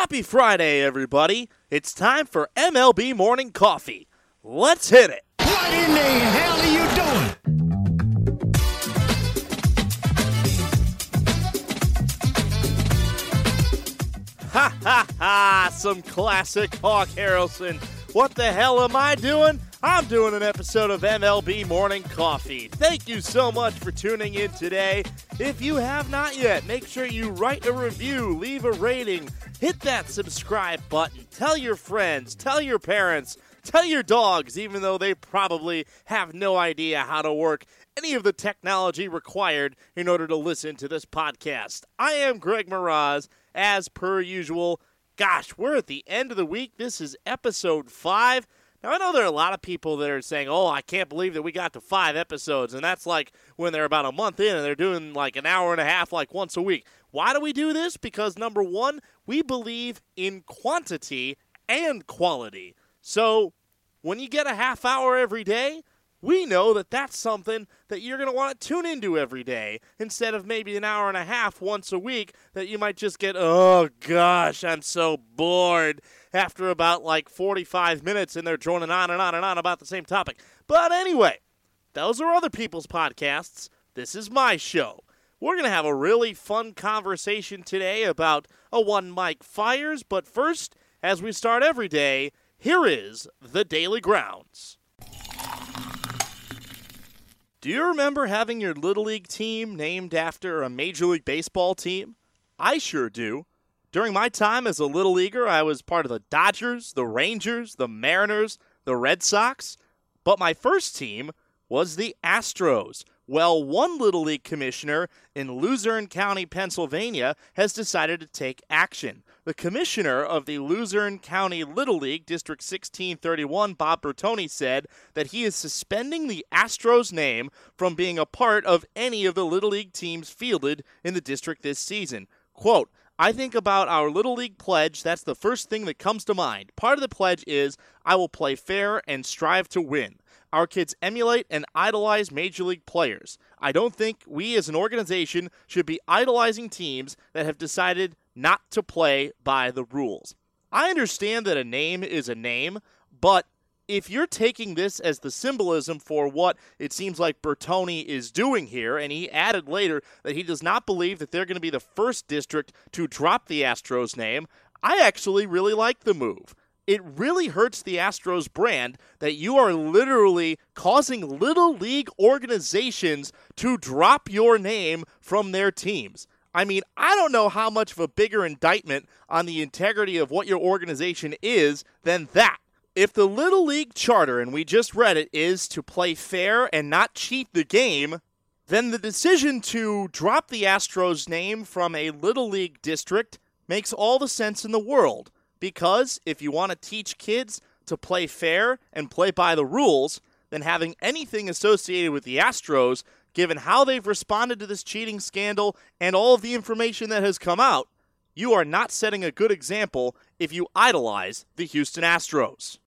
Happy Friday, everybody. It's time for MLB Morning Coffee. Let's hit it. What in the hell are you doing? Ha ha ha! Some classic Hawk Harrelson. What the hell am I doing? I'm doing an episode of MLB Morning Coffee. Thank you so much for tuning in today. If you have not yet, make sure you write a review, leave a rating, hit that subscribe button, tell your friends, tell your parents, tell your dogs, even though they probably have no idea how to work any of the technology required in order to listen to this podcast. I am Greg Mroz, as per usual. Gosh, we're at the end of the week. This is episode five. Now, I know there are a lot of people that are saying, oh, I can't believe that we got to five episodes. And that's like when they're about a month in and they're doing like an hour and a half, like once a week. Why do we do this? Because number one, we believe in quantity and quality. So when you get a half hour every day, we know that that's something that you're going to want to tune into every day instead of maybe an hour and a half once a week that you might just get, oh gosh, I'm so bored after about like 45 minutes and they're droning on and on and on about the same topic. But anyway, those are other people's podcasts. This is my show. We're going to have a really fun conversation today about a one Mike Fiers, but first, as we start every day, here is the Daily Grounds. Do you remember having your Little League team named after a Major League Baseball team? I sure do. During my time as a Little Leaguer, I was part of the Dodgers, the Rangers, the Mariners, the Red Sox, but my first team was the Astros. Well, one Little League commissioner in Luzerne County, Pennsylvania, has decided to take action. The commissioner of the Luzerne County Little League, District 1631, Bob Bertoni, said that he is suspending the Astros name from being a part of any of the Little League teams fielded in the district this season. Quote, I think about our Little League pledge. That's the first thing that comes to mind. Part of the pledge is I will play fair and strive to win. Our kids emulate and idolize Major League players. I don't think we as an organization should be idolizing teams that have decided not to play by the rules. I understand that a name is a name, but if you're taking this as the symbolism for what it seems like Bertoni is doing here, and he added later that he does not believe that they're going to be the first district to drop the Astros name, I actually really like the move. It really hurts the Astros brand that you are literally causing little league organizations to drop your name from their teams. I mean, I don't know how much of a bigger indictment on the integrity of what your organization is than that. If the Little League charter, and we just read it, is to play fair and not cheat the game, then the decision to drop the Astros name from a Little League district makes all the sense in the world. Because if you want to teach kids to play fair and play by the rules, then having anything associated with the Astros, given how they've responded to this cheating scandal and all of the information that has come out, you are not setting a good example if you idolize the Houston Astros.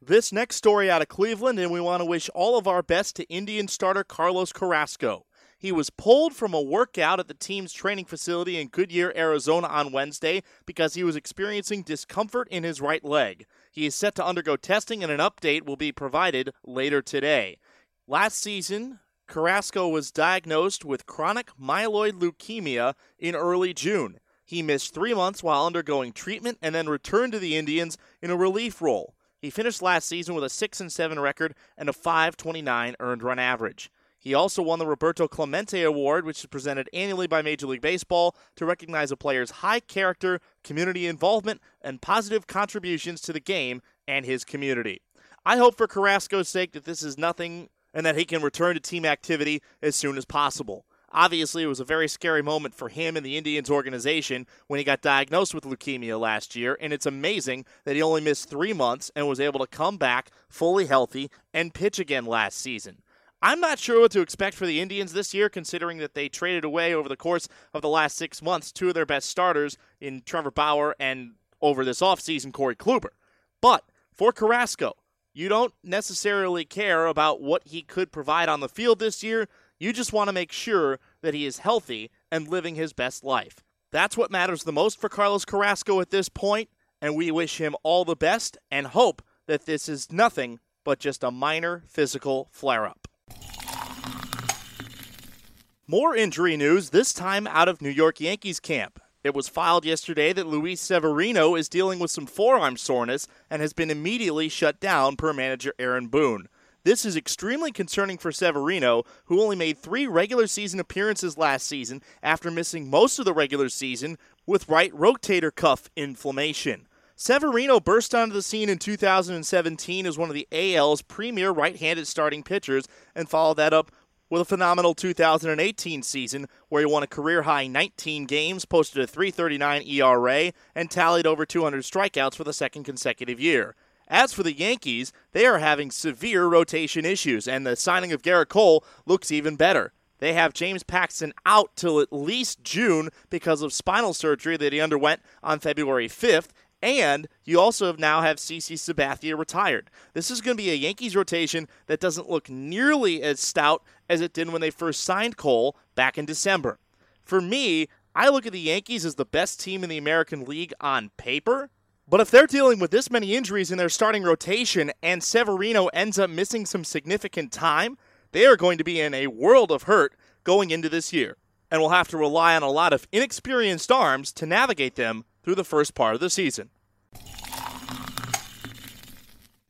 This next story out of Cleveland, and we want to wish all of our best to Indian starter Carlos Carrasco. He was pulled from a workout at the team's training facility in Goodyear, Arizona on Wednesday because he was experiencing discomfort in his right leg. He is set to undergo testing, and an update will be provided later today. Last season, Carrasco was diagnosed with chronic myeloid leukemia in early June. He missed three months while undergoing treatment and then returned to the Indians in a relief role. He finished last season with a 6 and 7 record and a 529 earned run average. He also won the Roberto Clemente Award, which is presented annually by Major League Baseball to recognize a player's high character, community involvement, and positive contributions to the game and his community. I hope for Carrasco's sake that this is nothing and that he can return to team activity as soon as possible. Obviously, it was a very scary moment for him and the Indians organization when he got diagnosed with leukemia last year, and it's amazing that he only missed three months and was able to come back fully healthy and pitch again last season. I'm not sure what to expect for the Indians this year, considering that they traded away over the course of the last six months two of their best starters in Trevor Bauer and over this offseason, Corey Kluber. But for Carrasco, you don't necessarily care about what he could provide on the field this year. You just want to make sure that he is healthy and living his best life. That's what matters the most for Carlos Carrasco at this point, and we wish him all the best and hope that this is nothing but just a minor physical flare up. More injury news, this time out of New York Yankees camp. It was filed yesterday that Luis Severino is dealing with some forearm soreness and has been immediately shut down per manager Aaron Boone. This is extremely concerning for Severino, who only made three regular season appearances last season after missing most of the regular season with right rotator cuff inflammation. Severino burst onto the scene in 2017 as one of the AL's premier right handed starting pitchers and followed that up with a phenomenal 2018 season where he won a career high 19 games, posted a 339 ERA, and tallied over 200 strikeouts for the second consecutive year. As for the Yankees, they are having severe rotation issues, and the signing of Gerrit Cole looks even better. They have James Paxton out till at least June because of spinal surgery that he underwent on February 5th, and you also have now have CC Sabathia retired. This is going to be a Yankees rotation that doesn't look nearly as stout as it did when they first signed Cole back in December. For me, I look at the Yankees as the best team in the American League on paper. But if they're dealing with this many injuries in their starting rotation and Severino ends up missing some significant time, they are going to be in a world of hurt going into this year and will have to rely on a lot of inexperienced arms to navigate them through the first part of the season.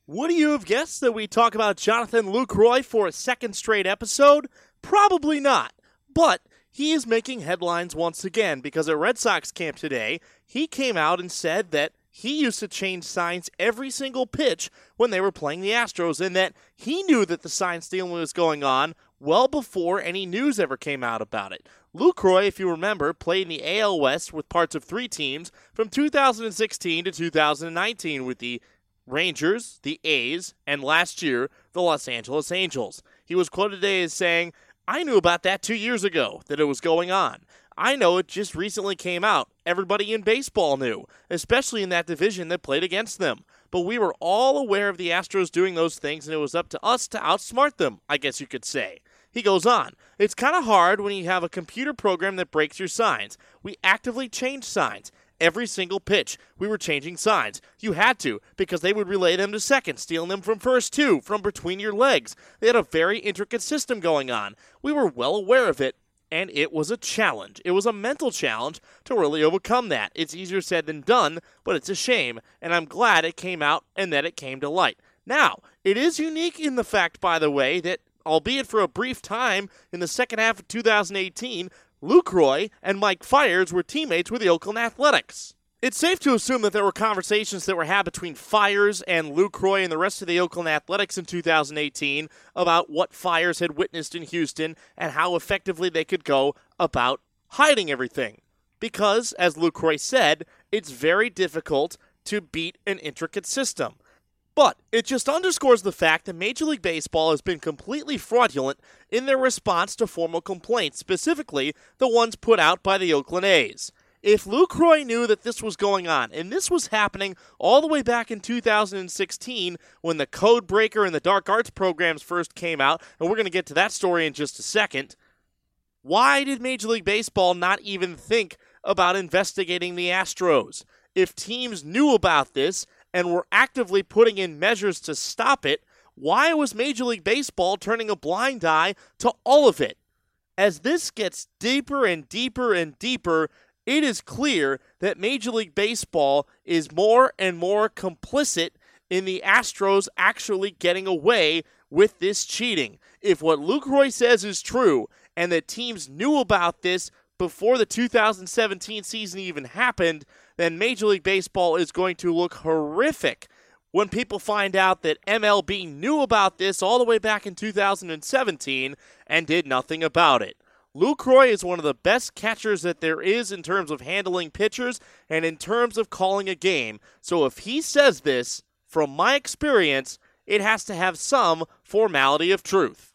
Would you have guessed that we talk about Jonathan Lucroy for a second straight episode? Probably not. But he is making headlines once again because at Red Sox camp today, he came out and said that he used to change signs every single pitch when they were playing the Astros and that he knew that the sign stealing was going on well before any news ever came out about it. Lucroy, if you remember, played in the AL West with parts of three teams from 2016 to 2019 with the Rangers, the A's, and last year, the Los Angeles Angels. He was quoted today as saying, I knew about that two years ago, that it was going on. I know it just recently came out. Everybody in baseball knew, especially in that division that played against them. But we were all aware of the Astros doing those things, and it was up to us to outsmart them, I guess you could say. He goes on, It's kind of hard when you have a computer program that breaks your signs. We actively change signs. Every single pitch, we were changing signs. You had to, because they would relay them to second, stealing them from first too, from between your legs. They had a very intricate system going on. We were well aware of it, and it was a challenge. It was a mental challenge to really overcome that. It's easier said than done, but it's a shame, and I'm glad it came out and that it came to light. Now, it is unique in the fact, by the way, that albeit for a brief time in the second half of 2018, Lucroy and Mike Fiers were teammates with the Oakland Athletics. It's safe to assume that there were conversations that were had between Fiers and Lucroy and the rest of the Oakland Athletics in 2018 about what Fiers had witnessed in Houston and how effectively they could go about hiding everything. Because, as Lucroy said, it's very difficult to beat an intricate system. But it just underscores the fact that Major League Baseball has been completely fraudulent in their response to formal complaints, specifically the ones put out by the Oakland A's. If Lucroy knew that this was going on, and this was happening all the way back in 2016 when the Code Breaker and the Dark Arts programs first came out, and we're going to get to that story in just a second, why did Major League Baseball not even think about investigating the Astros? If teams knew about this and were actively putting in measures to stop it, why was Major League Baseball turning a blind eye to all of it? As this gets deeper and deeper and deeper, it is clear that Major League Baseball is more and more complicit in the Astros actually getting away with this cheating. If what Lucroy says is true, and that teams knew about this before the 2017 season even happened, then Major League Baseball is going to look horrific when people find out that MLB knew about this all the way back in 2017 and did nothing about it. Lucroy is one of the best catchers that there is in terms of handling pitchers and in terms of calling a game. So if he says this, from my experience, it has to have some formality of truth.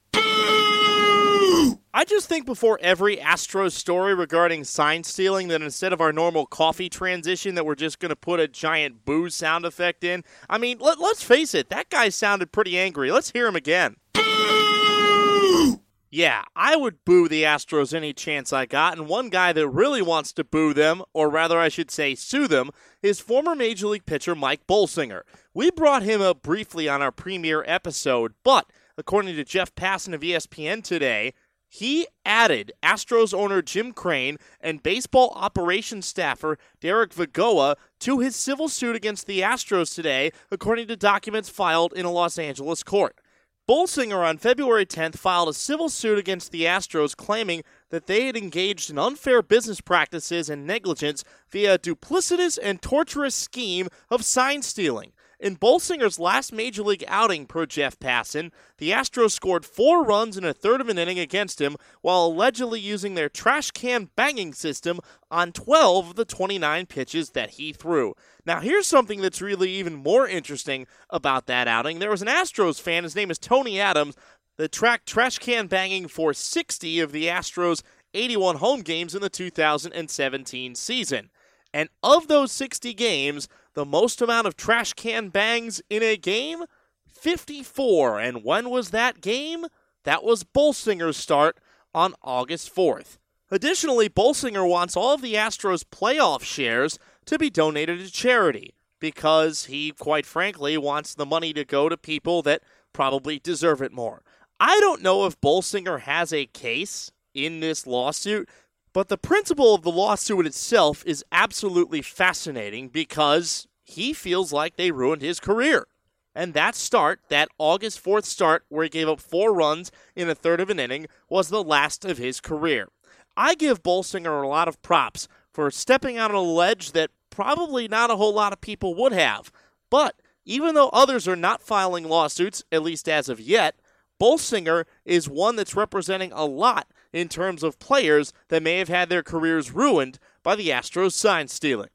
I just think before every Astros story regarding sign stealing that instead of our normal coffee transition that we're just going to put a giant boo sound effect in. I mean, let, us face it, that guy sounded pretty angry. Let's hear him again. Boo! Yeah, I would boo the Astros any chance I got, and one guy that really wants to boo them, or rather I should say sue them, is former Major League pitcher Mike Bolsinger. We brought him up briefly on our premiere episode, but according to Jeff Passan of ESPN today, he added Astros owner Jim Crane and baseball operations staffer Derek Vigoa to his civil suit against the Astros today, according to documents filed in a Los Angeles court. Bolsinger on February 10th filed a civil suit against the Astros claiming that they had engaged in unfair business practices and negligence via a duplicitous and torturous scheme of sign stealing. In Bolsinger's last major league outing, per Jeff Passan, the Astros scored four runs in a third of an inning against him while allegedly using their trash can banging system on 12 of the 29 pitches that he threw. Now, here's something that's really even more interesting about that outing. There was an Astros fan, his name is Tony Adams, that tracked trash can banging for 60 of the Astros' 81 home games in the 2017 season. And of those 60 games, the most amount of trash can bangs in a game? 54. And when was that game? That was Bolsinger's start on August 4th. Additionally, Bolsinger wants all of the Astros' playoff shares to be donated to charity because he, quite frankly, wants the money to go to people that probably deserve it more. I don't know if Bolsinger has a case in this lawsuit but the principle of the lawsuit itself is absolutely fascinating because he feels like they ruined his career. And that start, that August 4th start, where he gave up four runs in a third of an inning, was the last of his career. I give Bolsinger a lot of props for stepping out on a ledge that probably not a whole lot of people would have. But even though others are not filing lawsuits, at least as of yet, Bolsinger is one that's representing a lot in terms of players that may have had their careers ruined by the Astros sign stealing.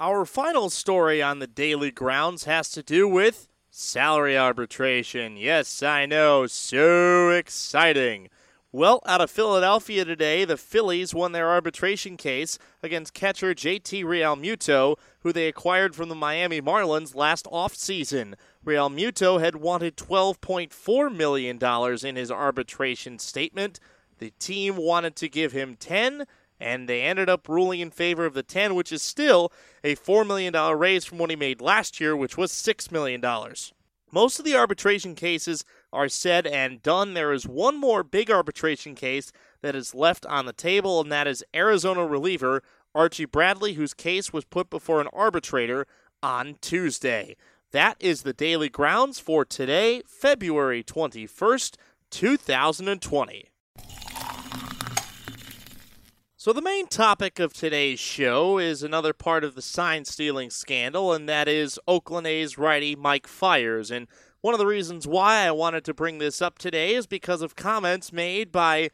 Our final story on the daily grounds has to do with salary arbitration. Yes, I know, so exciting. Well, out of Philadelphia today, the Phillies won their arbitration case against catcher JT Realmuto, who they acquired from the Miami Marlins last offseason. Realmuto had wanted $12.4 million in his arbitration statement. The team wanted to give him 10 and they ended up ruling in favor of the 10, which is still a $4 million raise from what he made last year, which was $6 million. Most of the arbitration cases are said and done. There is one more big arbitration case that is left on the table, and that is Arizona reliever Archie Bradley, whose case was put before an arbitrator on Tuesday. That is the daily grounds for today, February 21st, 2020. So, the main topic of today's show is another part of the sign stealing scandal, and that is Oakland A's righty Mike Fiers. And one of the reasons why I wanted to bring this up today is because of comments made by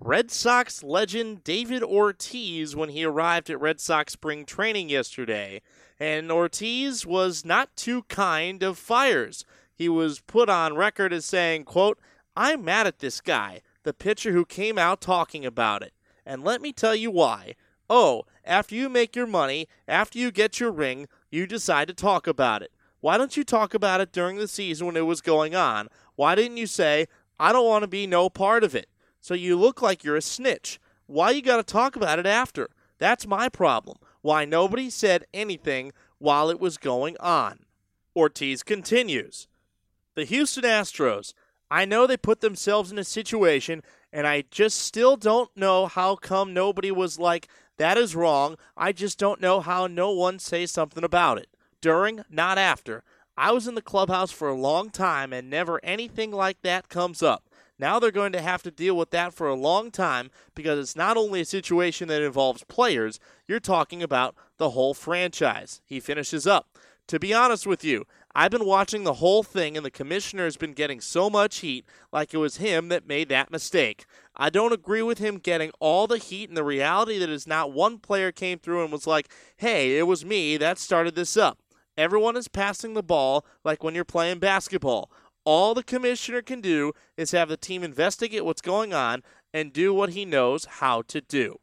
Red Sox legend David Ortiz when he arrived at Red Sox spring training yesterday and Ortiz was not too kind of Fiers. He was put on record as saying, quote, I'm mad at this guy, the pitcher who came out talking about it. And let me tell you why. Oh, after you make your money, after you get your ring, you decide to talk about it. Why don't you talk about it during the season when it was going on? Why didn't you say, I don't want to be no part of it? So you look like you're a snitch. Why you got to talk about it after? That's my problem why nobody said anything while it was going on. Ortiz continues The Houston Astros, I know they put themselves in a situation, and I just still don't know how come nobody was like, that is wrong. I just don't know how no one say something about it. During, not after. I was in the clubhouse for a long time, and never anything like that comes up. Now they're going to have to deal with that for a long time because it's not only a situation that involves players, you're talking about the whole franchise. He finishes up. To be honest with you, I've been watching the whole thing, and the commissioner has been getting so much heat like it was him that made that mistake. I don't agree with him getting all the heat and the reality that is not one player came through and was like, hey, it was me that started this up. Everyone is passing the ball like when you're playing basketball. All the commissioner can do is have the team investigate what's going on and do what he knows how to do.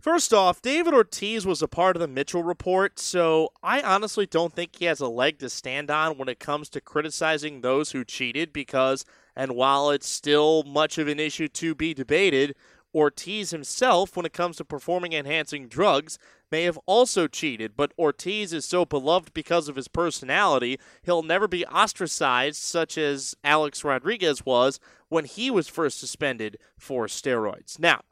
First off, David Ortiz was a part of the Mitchell report, so I honestly don't think he has a leg to stand on when it comes to criticizing those who cheated because, and while it's still much of an issue to be debated, Ortiz himself, when it comes to performing enhancing drugs, may have also cheated, but Ortiz is so beloved because of his personality, he'll never be ostracized, such as Alex Rodriguez was when he was first suspended for steroids. Now,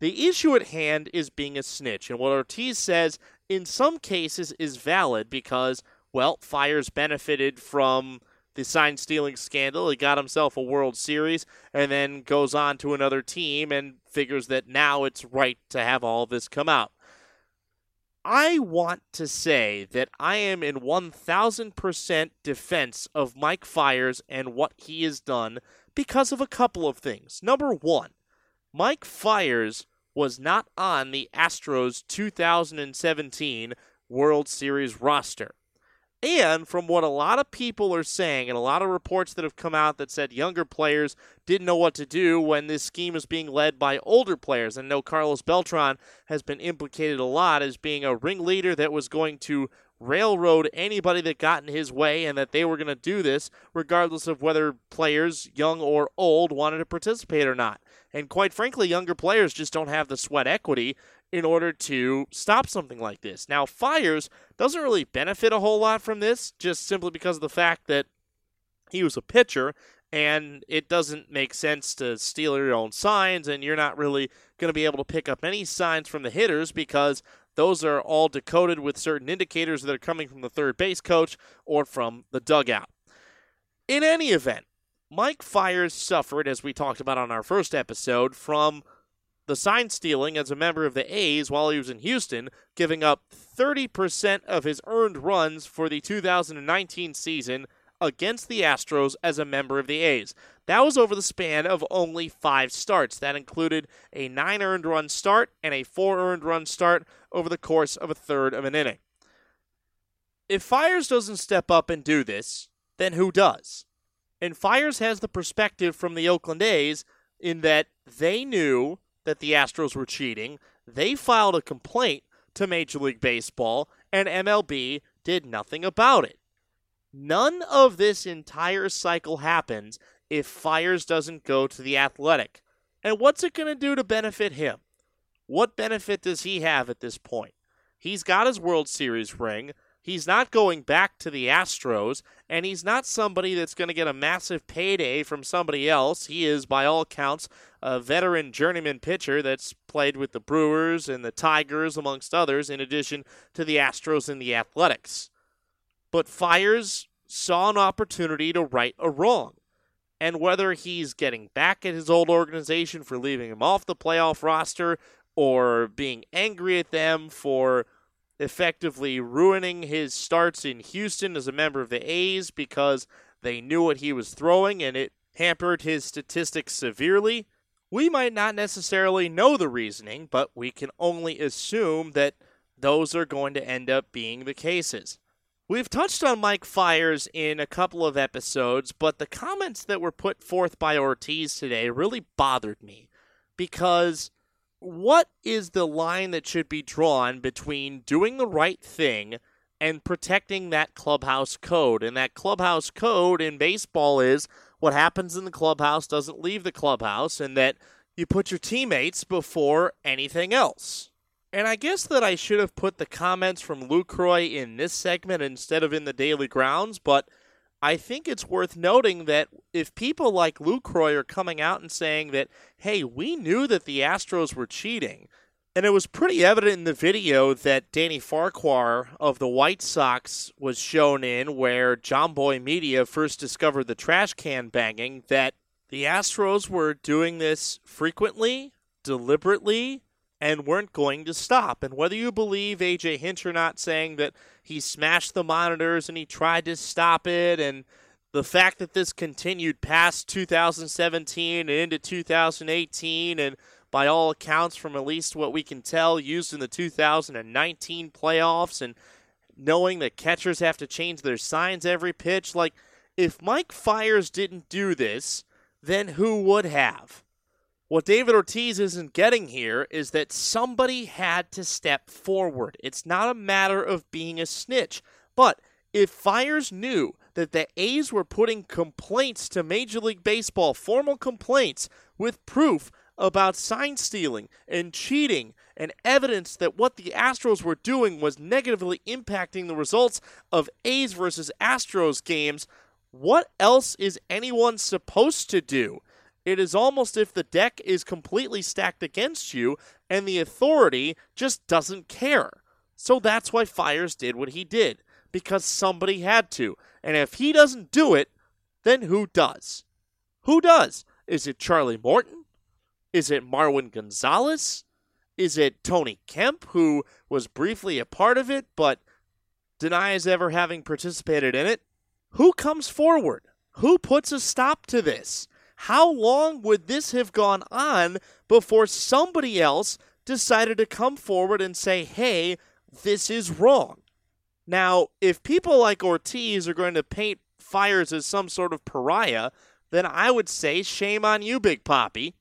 the issue at hand is being a snitch, and what Ortiz says in some cases is valid because, well, Fiers benefited from the sign stealing scandal. He got himself a World Series and then goes on to another team and figures that now it's right to have all this come out. I want to say that I am in 1000% defense of Mike Fiers and what he has done because of a couple of things. Number one, Mike Fiers was not on the Astros 2017 World Series roster. And from what a lot of people are saying, and a lot of reports that have come out that said younger players didn't know what to do when this scheme is being led by older players. And no, Carlos Beltran has been implicated a lot as being a ringleader that was going to railroad anybody that got in his way, and that they were going to do this regardless of whether players, young or old, wanted to participate or not. And quite frankly, younger players just don't have the sweat equity in order to stop something like this. Now, Fiers doesn't really benefit a whole lot from this, just simply because of the fact that he was a pitcher and it doesn't make sense to steal your own signs, and you're not really going to be able to pick up any signs from the hitters because those are all decoded with certain indicators that are coming from the third base coach or from the dugout. In any event, Mike Fiers suffered, as we talked about on our first episode, from the sign stealing as a member of the A's while he was in Houston, giving up 30% of his earned runs for the 2019 season against the Astros as a member of the A's. That was over the span of only five starts. That included a nine earned run start and a four earned run start over the course of a third of an inning. If Fiers doesn't step up and do this, then who does? And Fiers has the perspective from the Oakland A's in that they knew that the Astros were cheating. They filed a complaint to Major League Baseball, and MLB did nothing about it. None of this entire cycle happens if Fiers doesn't go to the Athletic. And what's it going to do to benefit him? What benefit does he have at this point? He's got his World Series ring. He's not going back to the Astros, and he's not somebody that's going to get a massive payday from somebody else. He is, by all accounts, a veteran journeyman pitcher that's played with the Brewers and the Tigers, amongst others, in addition to the Astros and the Athletics. But Fiers saw an opportunity to right a wrong. And whether he's getting back at his old organization for leaving him off the playoff roster or being angry at them for effectively ruining his starts in Houston as a member of the A's because they knew what he was throwing and it hampered his statistics severely. We might not necessarily know the reasoning, but we can only assume that those are going to end up being the cases. We've touched on Mike Fiers in a couple of episodes, but the comments that were put forth by Ortiz today really bothered me because what is the line that should be drawn between doing the right thing and protecting that clubhouse code? And that clubhouse code in baseball is what happens in the clubhouse doesn't leave the clubhouse, and that you put your teammates before anything else. And I guess that I should have put the comments from Lucroy in this segment instead of in the daily grounds, but I think it's worth noting that if people like Lucroy are coming out and saying that, hey, we knew that the Astros were cheating, and it was pretty evident in the video that Danny Farquhar of the White Sox was shown in, where Jomboy Media first discovered the trash can banging, that the Astros were doing this frequently, deliberately, and weren't going to stop. And whether you believe AJ Hinch or not saying that he smashed the monitors and he tried to stop it, and the fact that this continued past 2017 and into 2018, and by all accounts, from at least what we can tell, used in the 2019 playoffs, and knowing that catchers have to change their signs every pitch, like if Mike Fiers didn't do this, then who would have? What David Ortiz isn't getting here is that somebody had to step forward. It's not a matter of being a snitch. But if Fiers knew that the A's were putting complaints to Major League Baseball, formal complaints with proof about sign stealing and cheating and evidence that what the Astros were doing was negatively impacting the results of A's versus Astros games, what else is anyone supposed to do? It is almost if the deck is completely stacked against you and the authority just doesn't care. So that's why Fiers did what he did, because somebody had to. And if he doesn't do it, then who does? Who does? Is it Charlie Morton? Is it Marwin Gonzalez? Is it Tony Kemp, who was briefly a part of it but denies ever having participated in it? Who comes forward? Who puts a stop to this? How long would this have gone on before somebody else decided to come forward and say, hey, this is wrong? Now, if people like Ortiz are going to paint Fiers as some sort of pariah, then I would say shame on you, Big Poppy,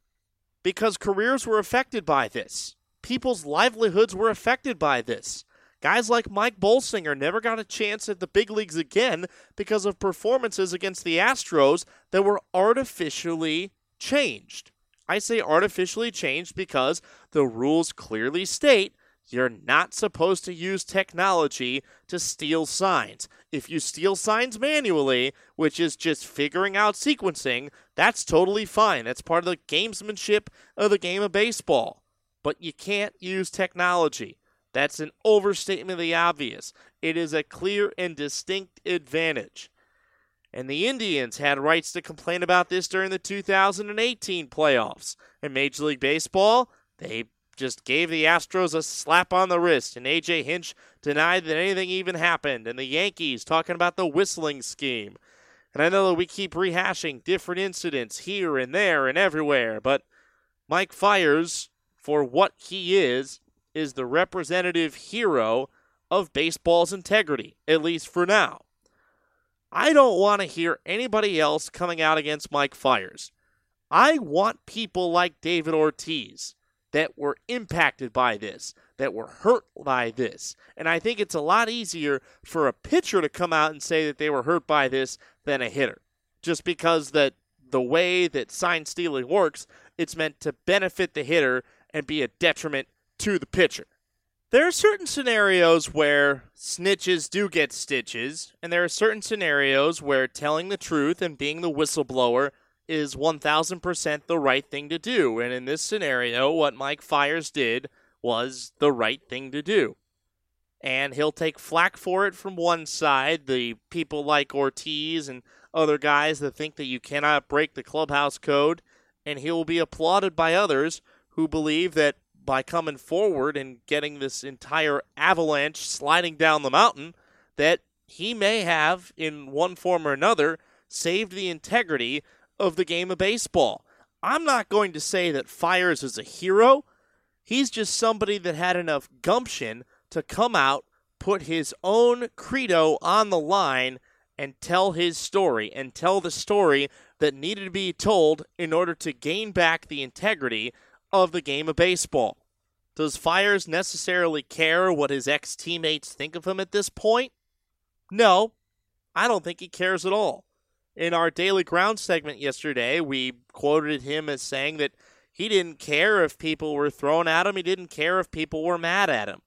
because careers were affected by this. People's livelihoods were affected by this. Guys like Mike Bolsinger never got a chance at the big leagues again because of performances against the Astros that were artificially changed. I say artificially changed because the rules clearly state you're not supposed to use technology to steal signs. If you steal signs manually, which is just figuring out sequencing, that's totally fine. That's part of the gamesmanship of the game of baseball. But you can't use technology. That's an overstatement of the obvious. It is a clear and distinct advantage. And the Indians had rights to complain about this during the 2018 playoffs. In Major League Baseball, they just gave the Astros a slap on the wrist, and AJ Hinch denied that anything even happened. And the Yankees talking about the whistling scheme. And I know that we keep rehashing different incidents here and there and everywhere, but Mike Fiers, for what he is, is the representative hero of baseball's integrity, at least for now. I don't want to hear anybody else coming out against Mike Fiers. I want people like David Ortiz that were impacted by this, that were hurt by this. And I think it's a lot easier for a pitcher to come out and say that they were hurt by this than a hitter. Just because that the way that sign stealing works, it's meant to benefit the hitter and be a detriment to the pitcher. There are certain scenarios where snitches do get stitches, and there are certain scenarios where telling the truth and being the whistleblower is 1000% the right thing to do. And in this scenario, what Mike Fiers did was the right thing to do. And he'll take flack for it from one side, the people like Ortiz and other guys that think that you cannot break the clubhouse code, and he will be applauded by others who believe that by coming forward and getting this entire avalanche sliding down the mountain that he may have, in one form or another, saved the integrity of the game of baseball. I'm not going to say that Fiers is a hero. He's just somebody that had enough gumption to come out, put his own credo on the line, and tell his story, and tell the story that needed to be told in order to gain back the integrity of the game of baseball. Does Fiers necessarily care what his ex teammates think of him at this point? No, I don't think he cares at all. In our Daily Ground segment yesterday, we quoted him as saying that he didn't care if people were thrown at him, he didn't care if people were mad at him.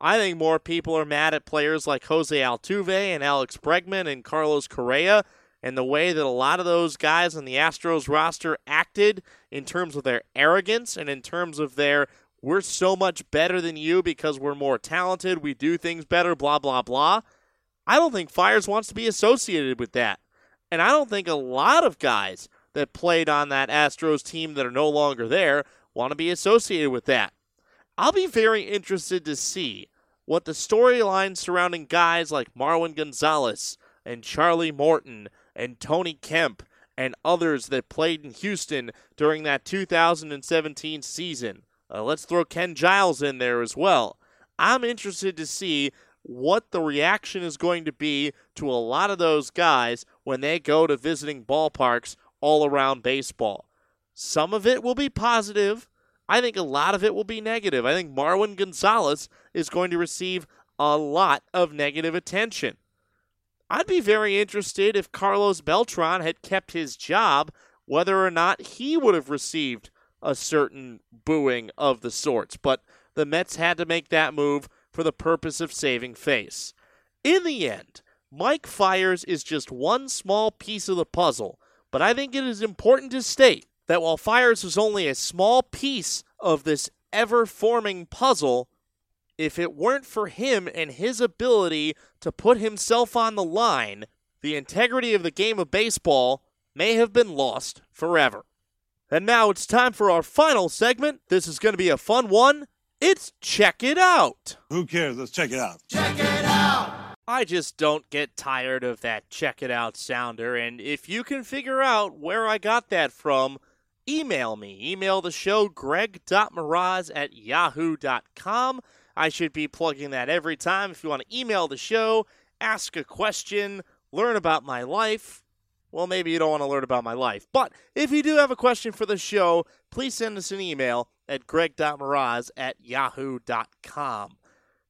I think more people are mad at players like Jose Altuve and Alex Bregman and Carlos Correa and the way that a lot of those guys on the Astros roster acted in terms of their arrogance and in terms of their we're so much better than you because we're more talented, we do things better, blah, blah, blah. I don't think Fiers wants to be associated with that. And I don't think a lot of guys that played on that Astros team that are no longer there want to be associated with that. I'll be very interested to see what the storyline surrounding guys like Marwin Gonzalez and Charlie Morton and Tony Kemp and others that played in Houston during that 2017 season. Uh, let's throw Ken Giles in there as well. I'm interested to see what the reaction is going to be to a lot of those guys when they go to visiting ballparks all around baseball. Some of it will be positive. I think a lot of it will be negative. I think Marwin Gonzalez is going to receive a lot of negative attention. I'd be very interested if Carlos Beltran had kept his job, whether or not he would have received a certain booing of the sorts. But the Mets had to make that move for the purpose of saving face. In the end, Mike Fiers is just one small piece of the puzzle, but I think it is important to state that while Fiers was only a small piece of this ever forming puzzle, if it weren't for him and his ability to put himself on the line, the integrity of the game of baseball may have been lost forever. And now it's time for our final segment. This is going to be a fun one. It's Check It Out. Who cares? Let's check it out. Check it out. I just don't get tired of that check it out sounder. And if you can figure out where I got that from, email me. Email the show greg.mroz at yahoo.com. I should be plugging that every time. If you want to email the show, ask a question, learn about my life, well, maybe you don't want to learn about my life. But if you do have a question for the show, please send us an email at greg.mroz at yahoo.com.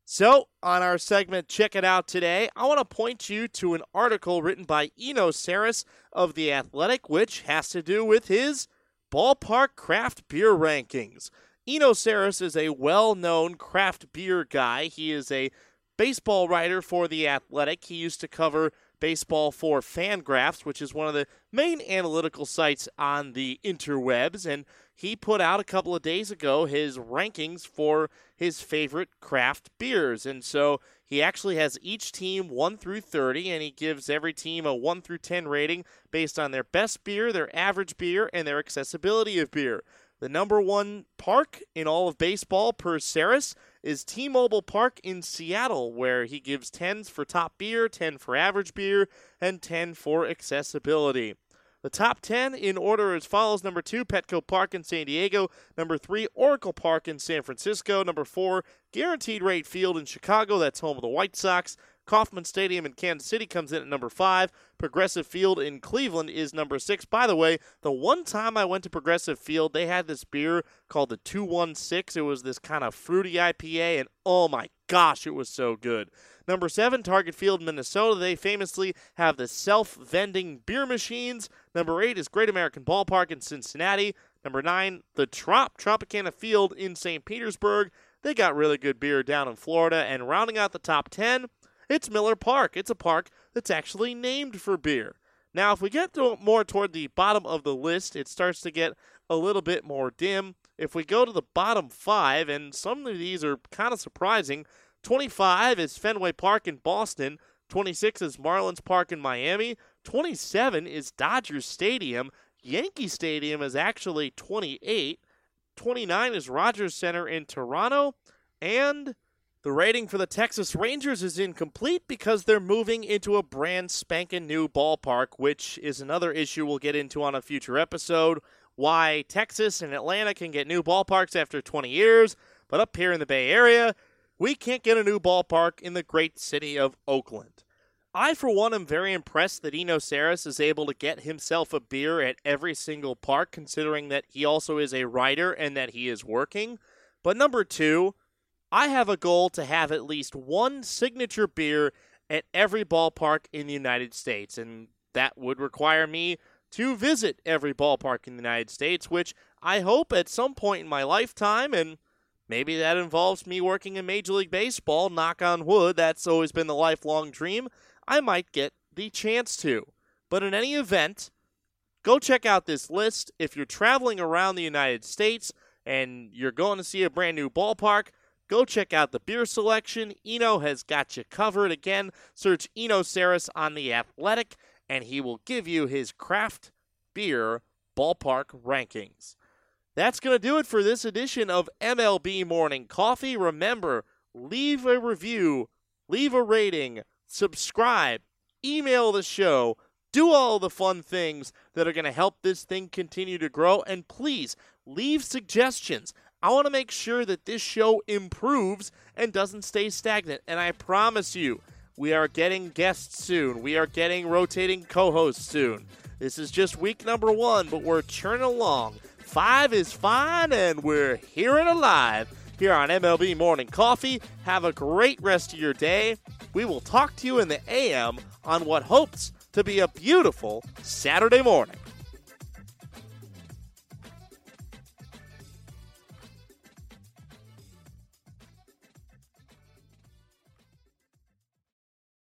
So, on our segment Check It Out today, I want to point you to an article written by Eno Sarris of The Athletic, which has to do with his ballpark craft beer rankings. Eno Sarris is a well known craft beer guy. He is a baseball writer for The Athletic. He used to cover baseball for Fangraphs, which is one of the main analytical sites on the interwebs. And he put out a couple of days ago his rankings for his favorite craft beers. And so he actually has each team 1 through 30, and he gives every team a 1 through 10 rating based on their best beer, their average beer, and their accessibility of beer. The number one park in all of baseball per Sarris is T-Mobile Park in Seattle, where he gives 10s for top beer, 10 for average beer, and 10 for accessibility. The top 10 in order as follows Number 2, Petco Park in San Diego. Number 3, Oracle Park in San Francisco. Number 4, Guaranteed Rate Field in Chicago. That's home of the White Sox. Kauffman Stadium in Kansas City comes in at number five. Progressive Field in Cleveland is number six. By the way, the one time I went to Progressive Field, they had this beer called the 216. It was this kind of fruity IPA, and oh my gosh, it was so good. Number seven, Target Field, Minnesota. They famously have the self vending beer machines. Number eight is Great American Ballpark in Cincinnati. Number nine, the Trop, Tropicana Field in St. Petersburg. They got really good beer down in Florida. And rounding out the top 10, it's Miller Park. It's a park that's actually named for beer. Now, if we get to more toward the bottom of the list, it starts to get a little bit more dim. If we go to the bottom five, and some of these are kind of surprising 25 is Fenway Park in Boston, 26 is Marlins Park in Miami, 27 is Dodgers Stadium, Yankee Stadium is actually 28, 29 is Rogers Center in Toronto, and the rating for the Texas Rangers is incomplete because they're moving into a brand spanking new ballpark, which is another issue we'll get into on a future episode. Why Texas and Atlanta can get new ballparks after 20 years, but up here in the Bay Area, we can't get a new ballpark in the great city of Oakland. I, for one, am very impressed that Eno Sarris is able to get himself a beer at every single park, considering that he also is a writer and that he is working. But number two, I have a goal to have at least one signature beer at every ballpark in the United States, and that would require me to visit every ballpark in the United States, which I hope at some point in my lifetime, and maybe that involves me working in Major League Baseball, knock on wood, that's always been the lifelong dream, I might get the chance to. But in any event, go check out this list. If you're traveling around the United States and you're going to see a brand new ballpark, Go check out the beer selection. Eno has got you covered. Again, search Eno Sarris on The Athletic, and he will give you his craft beer ballpark rankings. That's going to do it for this edition of MLB Morning Coffee. Remember, leave a review, leave a rating, subscribe, email the show, do all the fun things that are going to help this thing continue to grow, and please leave suggestions. I want to make sure that this show improves and doesn't stay stagnant. And I promise you, we are getting guests soon. We are getting rotating co hosts soon. This is just week number one, but we're churning along. Five is fine, and we're here and alive here on MLB Morning Coffee. Have a great rest of your day. We will talk to you in the AM on what hopes to be a beautiful Saturday morning.